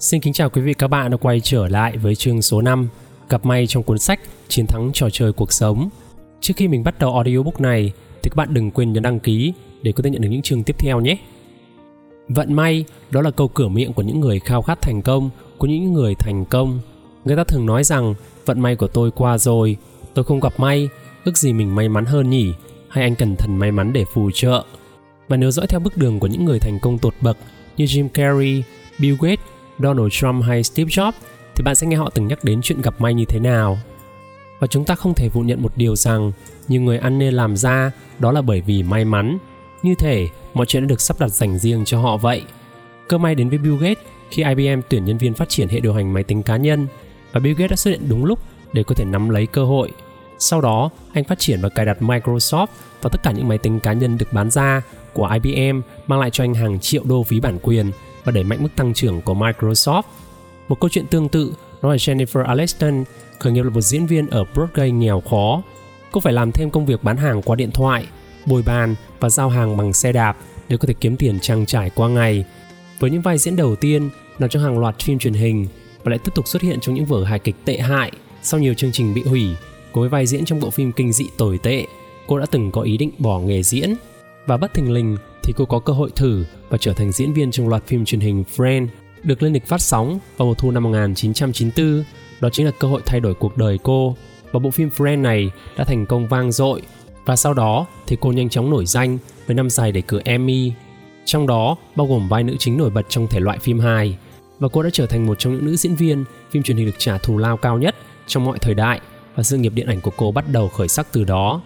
Xin kính chào quý vị các bạn đã quay trở lại với chương số 5 Gặp may trong cuốn sách Chiến thắng trò chơi cuộc sống Trước khi mình bắt đầu audiobook này thì các bạn đừng quên nhấn đăng ký để có thể nhận được những chương tiếp theo nhé. Vận may đó là câu cửa miệng của những người khao khát thành công, của những người thành công. Người ta thường nói rằng vận may của tôi qua rồi, tôi không gặp may, ước gì mình may mắn hơn nhỉ, hay anh cần thần may mắn để phù trợ. Và nếu dõi theo bước đường của những người thành công tột bậc như Jim Carrey, Bill Gates, Donald Trump hay Steve Jobs thì bạn sẽ nghe họ từng nhắc đến chuyện gặp may như thế nào. Và chúng ta không thể phủ nhận một điều rằng nhiều người ăn nên làm ra đó là bởi vì may mắn. Như thể mọi chuyện đã được sắp đặt dành riêng cho họ vậy. Cơ may đến với Bill Gates khi IBM tuyển nhân viên phát triển hệ điều hành máy tính cá nhân và Bill Gates đã xuất hiện đúng lúc để có thể nắm lấy cơ hội. Sau đó, anh phát triển và cài đặt Microsoft vào tất cả những máy tính cá nhân được bán ra của IBM mang lại cho anh hàng triệu đô phí bản quyền và đẩy mạnh mức tăng trưởng của Microsoft. Một câu chuyện tương tự đó là Jennifer Aniston khởi nghiệp là một diễn viên ở Broadway nghèo khó. Cô phải làm thêm công việc bán hàng qua điện thoại, bồi bàn và giao hàng bằng xe đạp để có thể kiếm tiền trang trải qua ngày. Với những vai diễn đầu tiên nằm trong hàng loạt phim truyền hình và lại tiếp tục xuất hiện trong những vở hài kịch tệ hại sau nhiều chương trình bị hủy, cùng với vai diễn trong bộ phim kinh dị tồi tệ, cô đã từng có ý định bỏ nghề diễn. Và bất thình lình thì cô có cơ hội thử và trở thành diễn viên trong loạt phim truyền hình Friends được lên lịch phát sóng vào mùa thu năm 1994. Đó chính là cơ hội thay đổi cuộc đời cô. Và bộ phim Friends này đã thành công vang dội và sau đó thì cô nhanh chóng nổi danh với năm giải đề cử Emmy. Trong đó bao gồm vai nữ chính nổi bật trong thể loại phim hài và cô đã trở thành một trong những nữ diễn viên phim truyền hình được trả thù lao cao nhất trong mọi thời đại và sự nghiệp điện ảnh của cô bắt đầu khởi sắc từ đó.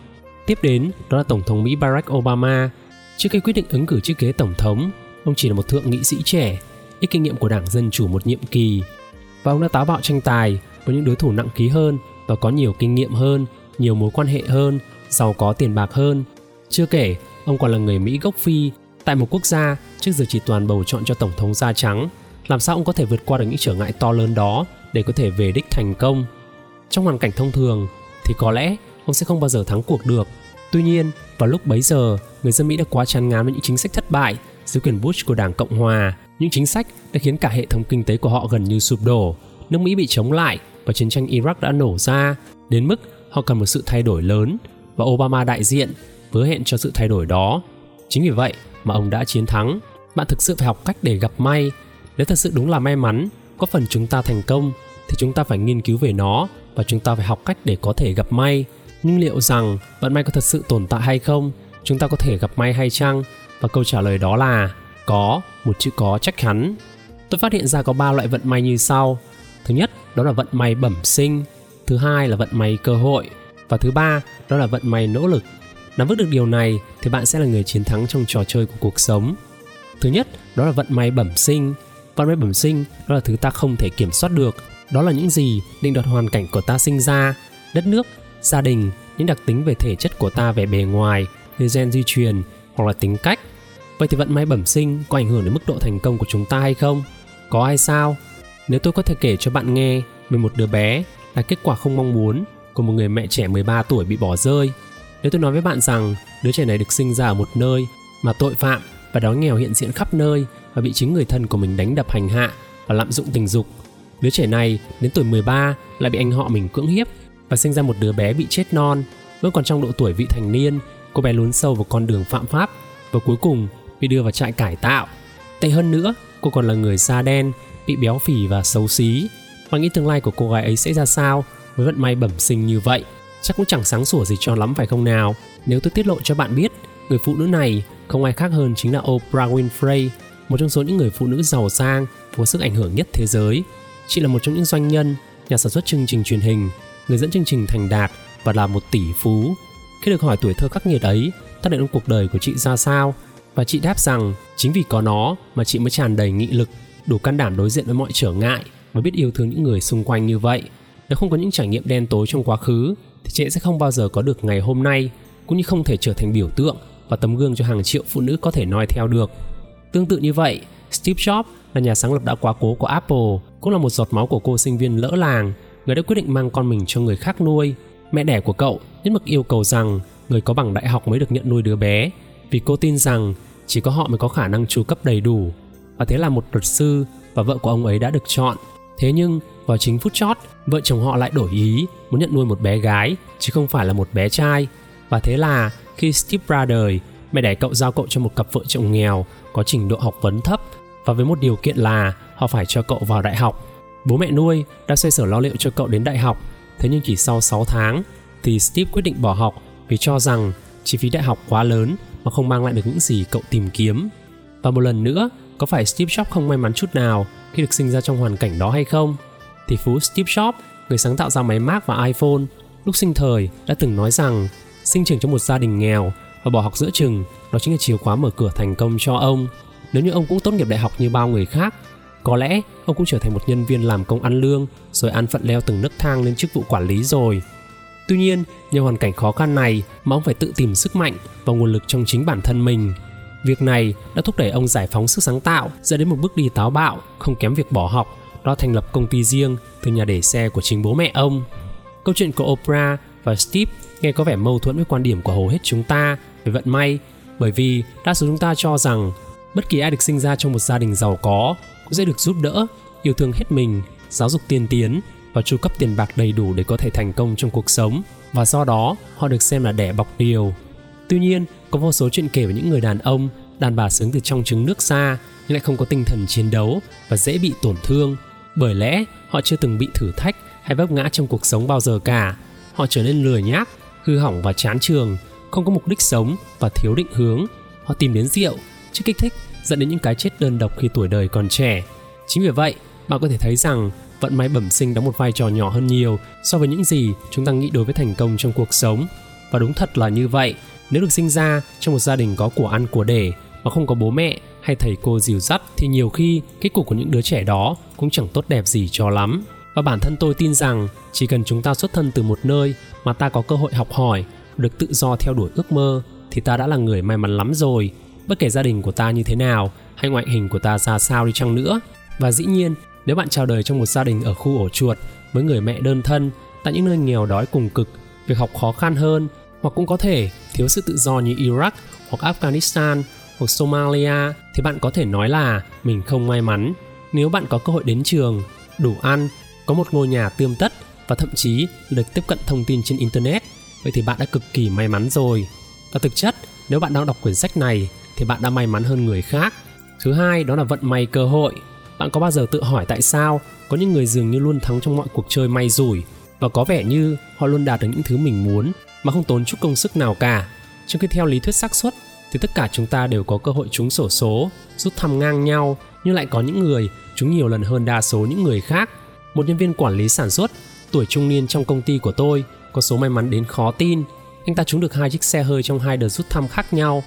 Tiếp đến, đó là Tổng thống Mỹ Barack Obama. Trước khi quyết định ứng cử chiếc ghế tổng thống, ông chỉ là một thượng nghị sĩ trẻ, ít kinh nghiệm của Đảng Dân Chủ một nhiệm kỳ. Và ông đã táo bạo tranh tài với những đối thủ nặng ký hơn và có nhiều kinh nghiệm hơn, nhiều mối quan hệ hơn, giàu có tiền bạc hơn. Chưa kể, ông còn là người Mỹ gốc Phi tại một quốc gia trước giờ chỉ toàn bầu chọn cho tổng thống da trắng. Làm sao ông có thể vượt qua được những trở ngại to lớn đó để có thể về đích thành công? Trong hoàn cảnh thông thường thì có lẽ ông sẽ không bao giờ thắng cuộc được. Tuy nhiên, vào lúc bấy giờ, người dân Mỹ đã quá chán ngán với những chính sách thất bại dưới quyền Bush của Đảng Cộng Hòa. Những chính sách đã khiến cả hệ thống kinh tế của họ gần như sụp đổ. Nước Mỹ bị chống lại và chiến tranh Iraq đã nổ ra, đến mức họ cần một sự thay đổi lớn và Obama đại diện hứa hẹn cho sự thay đổi đó. Chính vì vậy mà ông đã chiến thắng. Bạn thực sự phải học cách để gặp may. Nếu thật sự đúng là may mắn, có phần chúng ta thành công thì chúng ta phải nghiên cứu về nó và chúng ta phải học cách để có thể gặp may. Nhưng liệu rằng vận may có thật sự tồn tại hay không? Chúng ta có thể gặp may hay chăng? Và câu trả lời đó là có, một chữ có chắc chắn. Tôi phát hiện ra có ba loại vận may như sau. Thứ nhất, đó là vận may bẩm sinh. Thứ hai là vận may cơ hội. Và thứ ba, đó là vận may nỗ lực. Nắm vững được điều này thì bạn sẽ là người chiến thắng trong trò chơi của cuộc sống. Thứ nhất, đó là vận may bẩm sinh. Vận may bẩm sinh đó là thứ ta không thể kiểm soát được. Đó là những gì định đoạt hoàn cảnh của ta sinh ra, đất nước, gia đình, những đặc tính về thể chất của ta về bề ngoài, về gen di truyền hoặc là tính cách. Vậy thì vận may bẩm sinh có ảnh hưởng đến mức độ thành công của chúng ta hay không? Có hay sao? Nếu tôi có thể kể cho bạn nghe về một đứa bé là kết quả không mong muốn của một người mẹ trẻ 13 tuổi bị bỏ rơi. Nếu tôi nói với bạn rằng đứa trẻ này được sinh ra ở một nơi mà tội phạm và đói nghèo hiện diện khắp nơi và bị chính người thân của mình đánh đập hành hạ và lạm dụng tình dục. Đứa trẻ này đến tuổi 13 lại bị anh họ mình cưỡng hiếp và sinh ra một đứa bé bị chết non, vẫn còn trong độ tuổi vị thành niên, cô bé lún sâu vào con đường phạm pháp và cuối cùng bị đưa vào trại cải tạo. Tệ hơn nữa, cô còn là người da đen, bị béo phì và xấu xí. Và nghĩ tương lai của cô gái ấy sẽ ra sao với vận may bẩm sinh như vậy? Chắc cũng chẳng sáng sủa gì cho lắm phải không nào? Nếu tôi tiết lộ cho bạn biết, người phụ nữ này không ai khác hơn chính là Oprah Winfrey, một trong số những người phụ nữ giàu sang có sức ảnh hưởng nhất thế giới. Chị là một trong những doanh nhân, nhà sản xuất chương trình truyền hình, người dẫn chương trình thành đạt và là một tỷ phú. Khi được hỏi tuổi thơ khắc nghiệt ấy, tác động đến cuộc đời của chị ra sao, và chị đáp rằng chính vì có nó mà chị mới tràn đầy nghị lực, đủ can đảm đối diện với mọi trở ngại và biết yêu thương những người xung quanh như vậy. Nếu không có những trải nghiệm đen tối trong quá khứ thì chị sẽ không bao giờ có được ngày hôm nay cũng như không thể trở thành biểu tượng và tấm gương cho hàng triệu phụ nữ có thể noi theo được. Tương tự như vậy, Steve Jobs là nhà sáng lập đã quá cố của Apple, cũng là một giọt máu của cô sinh viên lỡ làng, người đã quyết định mang con mình cho người khác nuôi. Mẹ đẻ của cậu nhất mực yêu cầu rằng người có bằng đại học mới được nhận nuôi đứa bé, vì cô tin rằng chỉ có họ mới có khả năng chu cấp đầy đủ. Và thế là một luật sư, và vợ của ông ấy đã được chọn. Thế nhưng vào chính phút chót, vợ chồng họ lại đổi ý muốn nhận nuôi một bé gái chứ không phải là một bé trai. Và thế là khi Steve ra đời, mẹ đẻ cậu giao cậu cho một cặp vợ chồng nghèo có trình độ học vấn thấp và với một điều kiện là họ phải cho cậu vào đại học. Bố mẹ nuôi đã xoay sở lo liệu cho cậu đến đại học, thế nhưng chỉ sau 6 tháng thì Steve quyết định bỏ học vì cho rằng chi phí đại học quá lớn mà không mang lại được những gì cậu tìm kiếm. Và một lần nữa, có phải Steve Jobs không may mắn chút nào khi được sinh ra trong hoàn cảnh đó hay không? Thì phú Steve Jobs, người sáng tạo ra máy Mac và iPhone, lúc sinh thời đã từng nói rằng sinh trưởng trong một gia đình nghèo và bỏ học giữa chừng đó chính là chìa khóa mở cửa thành công cho ông. Nếu như ông cũng tốt nghiệp đại học như bao người khác, có lẽ ông cũng trở thành một nhân viên làm công ăn lương rồi ăn phận leo từng nấc thang lên chức vụ quản lý rồi. Tuy nhiên, nhờ hoàn cảnh khó khăn này mà ông phải tự tìm sức mạnh và nguồn lực trong chính bản thân mình. Việc này đã thúc đẩy ông giải phóng sức sáng tạo dẫn đến một bước đi táo bạo không kém việc bỏ học đó thành lập công ty riêng từ nhà để xe của chính bố mẹ ông. Câu chuyện của Oprah và Steve nghe có vẻ mâu thuẫn với quan điểm của hầu hết chúng ta về vận may bởi vì đa số chúng ta cho rằng bất kỳ ai được sinh ra trong một gia đình giàu có cũng sẽ được giúp đỡ, yêu thương hết mình, giáo dục tiên tiến và chu cấp tiền bạc đầy đủ để có thể thành công trong cuộc sống và do đó họ được xem là đẻ bọc điều. Tuy nhiên, có vô số chuyện kể về những người đàn ông, đàn bà sướng từ trong trứng nước xa nhưng lại không có tinh thần chiến đấu và dễ bị tổn thương bởi lẽ họ chưa từng bị thử thách hay vấp ngã trong cuộc sống bao giờ cả. Họ trở nên lười nhác, hư hỏng và chán trường, không có mục đích sống và thiếu định hướng. Họ tìm đến rượu, chất kích thích dẫn đến những cái chết đơn độc khi tuổi đời còn trẻ. Chính vì vậy, bạn có thể thấy rằng vận may bẩm sinh đóng một vai trò nhỏ hơn nhiều so với những gì chúng ta nghĩ đối với thành công trong cuộc sống. Và đúng thật là như vậy, nếu được sinh ra trong một gia đình có của ăn của để mà không có bố mẹ hay thầy cô dìu dắt thì nhiều khi kết cục của những đứa trẻ đó cũng chẳng tốt đẹp gì cho lắm. Và bản thân tôi tin rằng chỉ cần chúng ta xuất thân từ một nơi mà ta có cơ hội học hỏi, được tự do theo đuổi ước mơ thì ta đã là người may mắn lắm rồi. Bất kể gia đình của ta như thế nào hay ngoại hình của ta ra sao đi chăng nữa. Và dĩ nhiên, nếu bạn chào đời trong một gia đình ở khu ổ chuột với người mẹ đơn thân tại những nơi nghèo đói cùng cực, việc học khó khăn hơn hoặc cũng có thể thiếu sự tự do như Iraq hoặc Afghanistan hoặc Somalia thì bạn có thể nói là mình không may mắn. Nếu bạn có cơ hội đến trường, đủ ăn, có một ngôi nhà tươm tất và thậm chí được tiếp cận thông tin trên internet, vậy thì bạn đã cực kỳ may mắn rồi. Và thực chất, nếu bạn đang đọc quyển sách này thì bạn đã may mắn hơn người khác. Thứ hai đó là vận may cơ hội. Bạn có bao giờ tự hỏi tại sao có những người dường như luôn thắng trong mọi cuộc chơi may rủi và có vẻ như họ luôn đạt được những thứ mình muốn mà không tốn chút công sức nào cả. Trong khi theo lý thuyết xác suất thì tất cả chúng ta đều có cơ hội trúng sổ số, rút thăm ngang nhau, nhưng lại có những người trúng nhiều lần hơn đa số những người khác. Một nhân viên quản lý sản xuất, tuổi trung niên trong công ty của tôi, có số may mắn đến khó tin. Anh ta trúng được hai chiếc xe hơi trong hai đợt rút thăm khác nhau.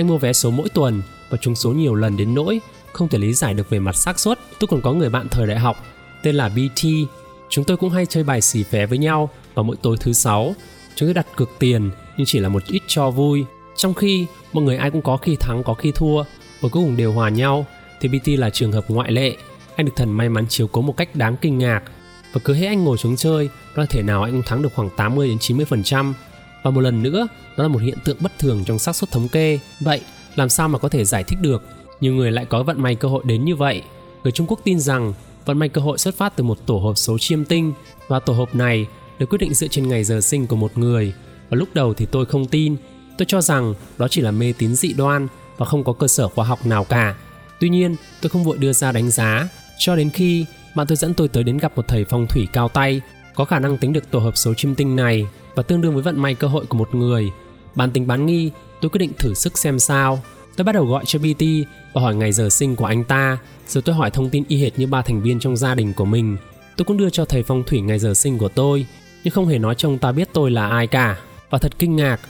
Anh mua vé số mỗi tuần và trúng số nhiều lần đến nỗi không thể lý giải được về mặt xác suất. Tôi còn có người bạn thời đại học tên là BT. Chúng tôi cũng hay chơi bài xì phé với nhau vào mỗi tối thứ sáu. Chúng tôi đặt cược tiền nhưng chỉ là một ít cho vui trong khi mọi người ai cũng có khi thắng, có khi thua và cuối cùng đều hòa nhau thì BT là trường hợp ngoại lệ. Anh được thần may mắn chiếu cố một cách đáng kinh ngạc và cứ hết anh ngồi xuống chơi, có thể nào anh cũng thắng được khoảng 80 đến 90% và một lần nữa đó là một hiện tượng bất thường trong xác suất thống kê. Vậy làm sao mà có thể giải thích được nhiều người lại có vận may cơ hội đến như vậy? Người Trung Quốc tin rằng vận may cơ hội xuất phát từ một tổ hợp số chiêm tinh và tổ hợp này được quyết định dựa trên ngày giờ sinh của một người. Và lúc đầu thì tôi không tin Tôi cho rằng đó chỉ là mê tín dị đoan và không có cơ sở khoa học nào cả. Tuy nhiên, tôi không vội đưa ra đánh giá cho đến khi bạn tôi dẫn tôi tới đến gặp một thầy phong thủy cao tay có khả năng tính được tổ hợp số chim tinh này và tương đương với vận may cơ hội của một người. Bán tính bán nghi, tôi quyết định thử sức xem sao. Tôi bắt đầu gọi cho BT và hỏi ngày giờ sinh của anh ta, rồi tôi hỏi thông tin y hệt như ba thành viên trong gia đình của mình. Tôi cũng đưa cho thầy phong thủy ngày giờ sinh của tôi, nhưng không hề nói cho ông ta biết tôi là ai cả. Và thật kinh ngạc,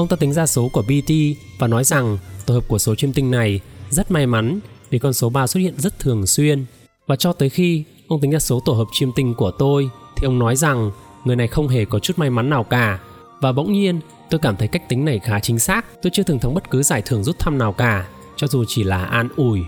Ông ta tính ra số của BT và nói rằng tổ hợp của số chiêm tinh này rất may mắn vì con số 3 xuất hiện rất thường xuyên. Và cho tới khi ông tính ra số tổ hợp chiêm tinh của tôi thì ông nói rằng người này không hề có chút may mắn nào cả. Và bỗng nhiên tôi cảm thấy cách tính này khá chính xác. Tôi chưa từng thắng bất cứ giải thưởng rút thăm nào cả, cho dù chỉ là an ủi.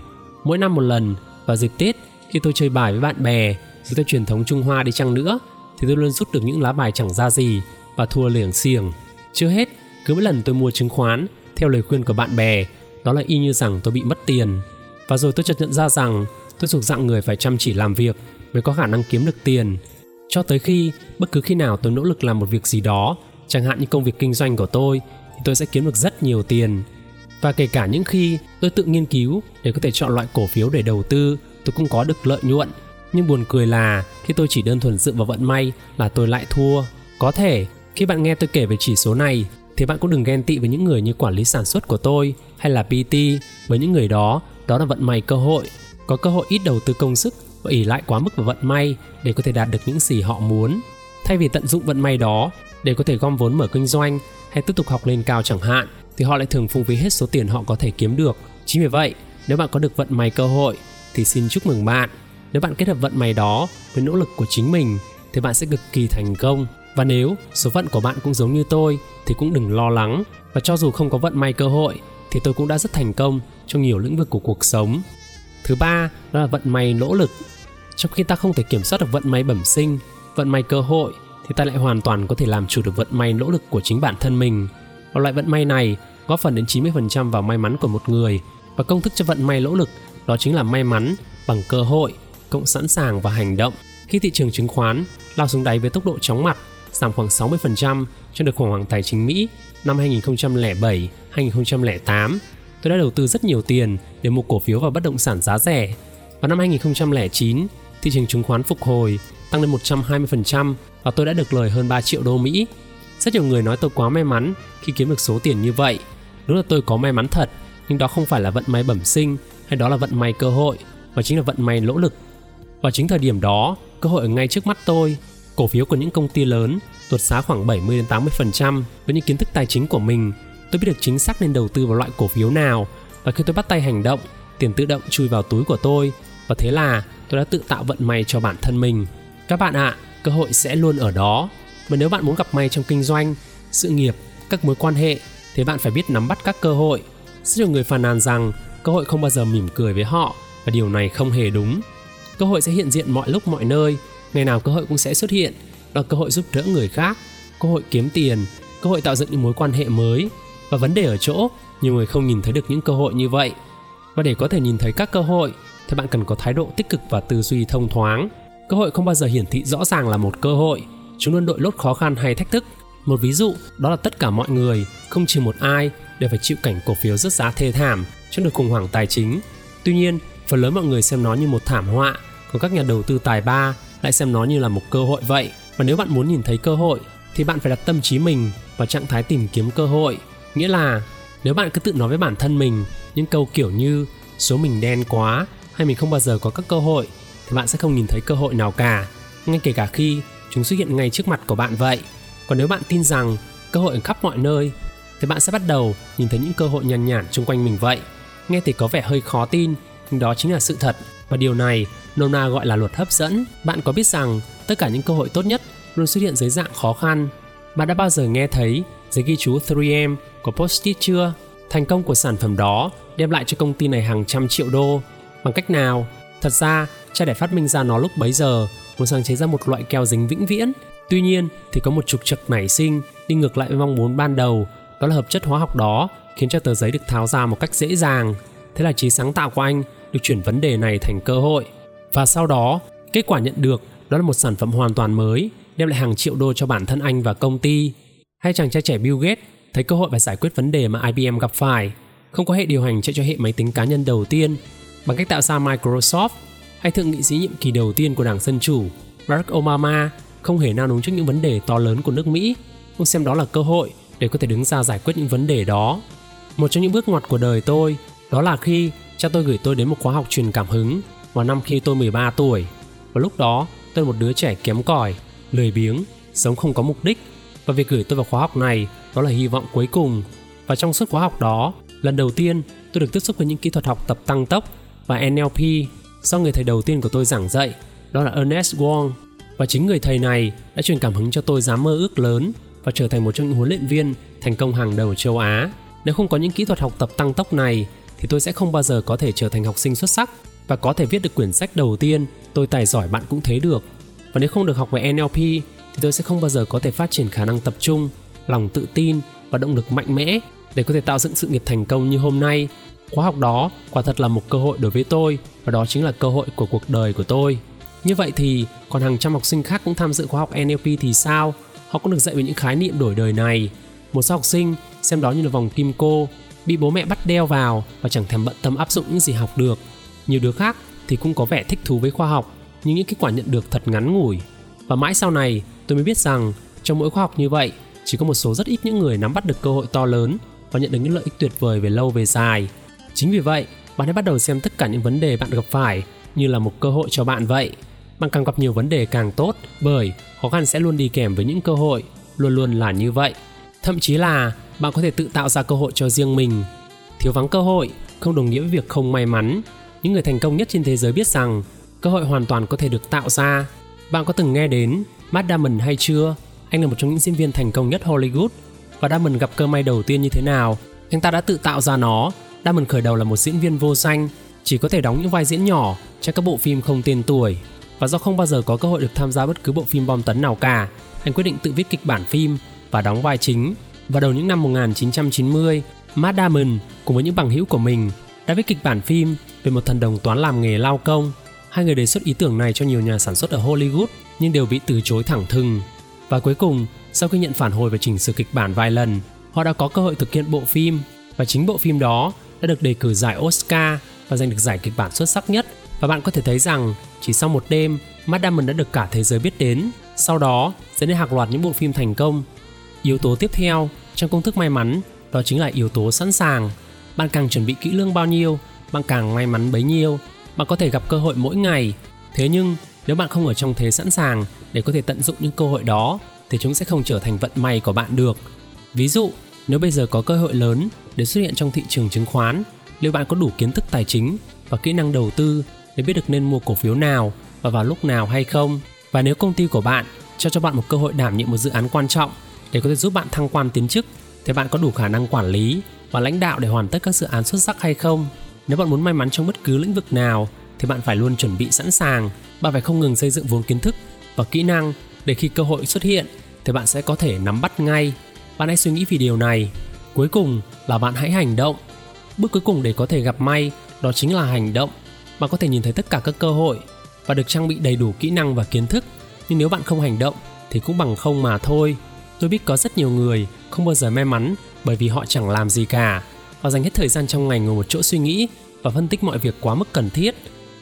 Mỗi năm một lần vào dịp Tết khi tôi chơi bài với bạn bè dù theo truyền thống Trung Hoa đi chăng nữa thì tôi luôn rút được những lá bài chẳng ra gì và thua liềng xiềng. Chưa hết, cứ mỗi lần tôi mua chứng khoán theo lời khuyên của bạn bè đó là y như rằng tôi bị mất tiền và rồi tôi chợt nhận ra rằng tôi thuộc dạng người phải chăm chỉ làm việc mới có khả năng kiếm được tiền cho tới khi, bất cứ khi nào tôi nỗ lực làm một việc gì đó, chẳng hạn như công việc kinh doanh của tôi, thì tôi sẽ kiếm được rất nhiều tiền. Và kể cả những khi tôi tự nghiên cứu để có thể chọn loại cổ phiếu để đầu tư, tôi cũng có được lợi nhuận. Nhưng buồn cười là, khi tôi chỉ đơn thuần dựa vào vận may là tôi lại thua. Có thể, khi bạn nghe tôi kể về chỉ số này, thì bạn cũng đừng ghen tị với những người như quản lý sản xuất của tôi hay là PT với những người đó đó là vận may cơ hội. Có cơ hội ít đầu tư công sức và ỷ lại quá mức vào vận may để có thể đạt được những gì họ muốn. Thay vì tận dụng vận may đó để có thể gom vốn mở kinh doanh hay tiếp tục học lên cao chẳng hạn, thì họ lại thường phung phí hết số tiền họ có thể kiếm được. Chính vì vậy, nếu bạn có được vận may cơ hội thì xin chúc mừng bạn. Nếu bạn kết hợp vận may đó với nỗ lực của chính mình thì bạn sẽ cực kỳ thành công. Và nếu số phận của bạn cũng giống như tôi thì cũng đừng lo lắng. Và cho dù không có vận may cơ hội thì tôi cũng đã rất thành công trong nhiều lĩnh vực của cuộc sống. Thứ ba, đó là vận may nỗ lực trong khi ta không thể kiểm soát được vận may bẩm sinh vận may cơ hội thì ta lại hoàn toàn có thể làm chủ được vận may nỗ lực của chính bản thân mình và loại vận may này góp phần đến 90% vào may mắn của một người và công thức cho vận may nỗ lực đó chính là may mắn bằng cơ hội cộng sẵn sàng và hành động khi thị trường chứng khoán lao xuống đáy với tốc độ chóng mặt giảm khoảng 60% trong đợt khủng hoảng tài chính Mỹ năm 2007, 2008. Tôi đã đầu tư rất nhiều tiền để mua cổ phiếu và bất động sản giá rẻ. Vào năm 2009, thị trường chứng khoán phục hồi, tăng lên 120% và tôi đã được lời hơn 3 triệu đô Mỹ. Rất nhiều người nói tôi quá may mắn khi kiếm được số tiền như vậy. Đúng là tôi có may mắn thật, nhưng đó không phải là vận may bẩm sinh hay đó là vận may cơ hội, mà chính là vận may nỗ lực. và chính thời điểm đó, cơ hội ở ngay trước mắt tôi cổ phiếu của những công ty lớn tuột giá khoảng 70 đến 80% với những kiến thức tài chính của mình. Tôi biết được chính xác nên đầu tư vào loại cổ phiếu nào và khi tôi bắt tay hành động, tiền tự động chui vào túi của tôi và thế là tôi đã tự tạo vận may cho bản thân mình. Các bạn ạ, à, cơ hội sẽ luôn ở đó. Và nếu bạn muốn gặp may trong kinh doanh, sự nghiệp, các mối quan hệ thì bạn phải biết nắm bắt các cơ hội. Rất nhiều người phàn nàn rằng cơ hội không bao giờ mỉm cười với họ và điều này không hề đúng. Cơ hội sẽ hiện diện mọi lúc mọi nơi ngày nào cơ hội cũng sẽ xuất hiện đó là cơ hội giúp đỡ người khác cơ hội kiếm tiền cơ hội tạo dựng những mối quan hệ mới và vấn đề ở chỗ nhiều người không nhìn thấy được những cơ hội như vậy và để có thể nhìn thấy các cơ hội thì bạn cần có thái độ tích cực và tư duy thông thoáng. Cơ hội không bao giờ hiển thị rõ ràng là một cơ hội. Chúng luôn đội lốt khó khăn hay thách thức. Một ví dụ, đó là tất cả mọi người, không trừ một ai, đều phải chịu cảnh cổ phiếu rất giá thê thảm trong đợt khủng hoảng tài chính. Tuy nhiên, phần lớn mọi người xem nó như một thảm họa, còn các nhà đầu tư tài ba lại xem nó như là một cơ hội vậy. Và nếu bạn muốn nhìn thấy cơ hội, thì bạn phải đặt tâm trí mình vào trạng thái tìm kiếm cơ hội. Nghĩa là, nếu bạn cứ tự nói với bản thân mình những câu kiểu như, số mình đen quá hay mình không bao giờ có các cơ hội, thì bạn sẽ không nhìn thấy cơ hội nào cả ngay kể cả khi chúng xuất hiện ngay trước mặt của bạn vậy còn nếu bạn tin rằng cơ hội ở khắp mọi nơi, thì bạn sẽ bắt đầu nhìn thấy những cơ hội nhàn nhản xung quanh mình vậy nghe thì có vẻ hơi khó tin, nhưng đó chính là sự thật và điều này Nona gọi là luật hấp dẫn. Bạn có biết rằng tất cả những cơ hội tốt nhất luôn xuất hiện dưới dạng khó khăn? Bạn đã bao giờ nghe thấy giấy ghi chú 3M của Post-it chưa? Thành công của sản phẩm đó đem lại cho công ty này hàng trăm triệu đô. Bằng cách nào? Thật ra, cha đẻ phát minh ra nó lúc bấy giờ muốn sáng chế ra một loại keo dính vĩnh viễn. Tuy nhiên thì có một trục trặc nảy sinh đi ngược lại với mong muốn ban đầu, đó là hợp chất hóa học đó khiến cho tờ giấy được tháo ra một cách dễ dàng. Thế là trí sáng tạo của anh được chuyển vấn đề này thành cơ hội. Và sau đó, kết quả nhận được đó là một sản phẩm hoàn toàn mới, đem lại hàng triệu đô cho bản thân anh và công ty. Hay chàng trai trẻ Bill Gates thấy cơ hội và giải quyết vấn đề mà IBM gặp phải, không có hệ điều hành chạy cho hệ máy tính cá nhân đầu tiên bằng cách tạo ra Microsoft hay thượng nghị sĩ nhiệm kỳ đầu tiên của Đảng Dân Chủ Barack Obama không hề nao núng trước những vấn đề to lớn của nước Mỹ. Ông xem đó là cơ hội để có thể đứng ra giải quyết những vấn đề đó. Một trong những bước ngoặt của đời tôi đó là khi cha tôi gửi tôi đến một khóa học truyền cảm hứng vào năm khi tôi 13 tuổi. Và lúc đó, tôi là một đứa trẻ kém cỏi, lười biếng, sống không có mục đích và việc gửi tôi vào khóa học này đó là hy vọng cuối cùng. Và trong suốt khóa học đó, lần đầu tiên tôi được tiếp xúc với những kỹ thuật học tập tăng tốc và NLP do người thầy đầu tiên của tôi giảng dạy, đó là Ernest Wong. Và chính người thầy này đã truyền cảm hứng cho tôi dám mơ ước lớn và trở thành một trong những huấn luyện viên thành công hàng đầu châu Á. Nếu không có những kỹ thuật học tập tăng tốc này thì tôi sẽ không bao giờ có thể trở thành học sinh xuất sắc và có thể viết được quyển sách đầu tiên tôi tài giỏi bạn cũng thế được và nếu không được học về NLP thì tôi sẽ không bao giờ có thể phát triển khả năng tập trung lòng tự tin và động lực mạnh mẽ để có thể tạo dựng sự nghiệp thành công như hôm nay khóa học đó quả thật là một cơ hội đối với tôi, và đó chính là cơ hội của cuộc đời của tôi. Như vậy thì, còn hàng trăm học sinh khác cũng tham dự khóa học NLP thì sao? Họ cũng được dạy về những khái niệm đổi đời này. Một số học sinh, xem đó như là vòng kim cô, bị bố mẹ bắt đeo vào và chẳng thèm bận tâm áp dụng những gì học được. Nhiều đứa khác thì cũng có vẻ thích thú với khoa học, nhưng những kết quả nhận được thật ngắn ngủi. Và mãi sau này, tôi mới biết rằng trong mỗi khoa học như vậy, chỉ có một số rất ít những người nắm bắt được cơ hội to lớn và nhận được những lợi ích tuyệt vời về lâu về dài chính vì vậy, bạn hãy bắt đầu xem tất cả những vấn đề bạn gặp phải như là một cơ hội cho bạn vậy. Bạn càng gặp nhiều vấn đề càng tốt, bởi khó khăn sẽ luôn đi kèm với những cơ hội, luôn luôn là như vậy. Thậm chí là bạn có thể tự tạo ra cơ hội cho riêng mình. Thiếu vắng cơ hội, không đồng nghĩa với việc không may mắn. Những người thành công nhất trên thế giới biết rằng cơ hội hoàn toàn có thể được tạo ra. Bạn có từng nghe đến Matt Damon hay chưa? Anh là một trong những diễn viên thành công nhất Hollywood và Damon gặp cơ may đầu tiên như thế nào? Anh ta đã tự tạo ra nó. Diamond khởi đầu là một diễn viên vô danh chỉ có thể đóng những vai diễn nhỏ trong các bộ phim không tên tuổi và do không bao giờ có cơ hội được tham gia bất cứ bộ phim bom tấn nào cả anh quyết định tự viết kịch bản phim và đóng vai chính vào đầu những năm 1990, Matt Damon cùng với những bằng hữu của mình đã viết kịch bản phim về một thần đồng toán làm nghề lao công. Hai người đề xuất ý tưởng này cho nhiều nhà sản xuất ở Hollywood nhưng đều bị từ chối thẳng thừng. Và cuối cùng, sau khi nhận phản hồi và chỉnh sửa kịch bản vài lần, họ đã có cơ hội thực hiện bộ phim và chính bộ phim đó đã được đề cử giải Oscar và giành được giải kịch bản xuất sắc nhất. Và bạn có thể thấy rằng chỉ sau một đêm, Matt Damon đã được cả thế giới biết đến. Sau đó, dẫn đến hàng loạt những bộ phim thành công Yếu tố tiếp theo trong công thức may mắn đó chính là yếu tố sẵn sàng. Bạn càng chuẩn bị kỹ lưỡng bao nhiêu, bạn càng may mắn bấy nhiêu. Bạn có thể gặp cơ hội mỗi ngày. Thế nhưng nếu bạn không ở trong thế sẵn sàng để có thể tận dụng những cơ hội đó thì chúng sẽ không trở thành vận may của bạn được. Ví dụ, nếu bây giờ có cơ hội lớn để xuất hiện trong thị trường chứng khoán, liệu bạn có đủ kiến thức tài chính và kỹ năng đầu tư để biết được nên mua cổ phiếu nào và vào lúc nào hay không? Và nếu công ty của bạn cho cho bạn một cơ hội đảm nhiệm một dự án quan trọng để có thể giúp bạn thăng quan tiến chức thì bạn có đủ khả năng quản lý và lãnh đạo để hoàn tất các dự án xuất sắc hay không nếu bạn muốn may mắn trong bất cứ lĩnh vực nào thì bạn phải luôn chuẩn bị sẵn sàng bạn phải không ngừng xây dựng vốn kiến thức và kỹ năng để khi cơ hội xuất hiện thì bạn sẽ có thể nắm bắt ngay bạn hãy suy nghĩ vì điều này. Cuối cùng là bạn hãy hành động. Bước cuối cùng để có thể gặp may đó chính là hành động. Bạn có thể nhìn thấy tất cả các cơ hội và được trang bị đầy đủ kỹ năng và kiến thức. Nhưng nếu bạn không hành động thì cũng bằng không mà thôi. Tôi biết có rất nhiều người không bao giờ may mắn bởi vì họ chẳng làm gì cả. Họ dành hết thời gian trong ngày ngồi một chỗ suy nghĩ và phân tích mọi việc quá mức cần thiết.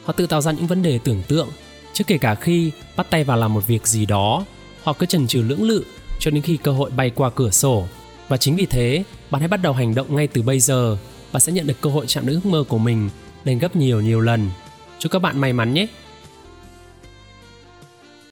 Họ tự tạo ra những vấn đề tưởng tượng, chứ kể cả khi bắt tay vào làm một việc gì đó, họ cứ chần chừ lưỡng lự cho đến khi cơ hội bay qua cửa sổ. Và chính vì thế, bạn hãy bắt đầu hành động ngay từ bây giờ và sẽ nhận được cơ hội chạm đến ước mơ của mình lên gấp nhiều nhiều lần. Chúc các bạn may mắn nhé!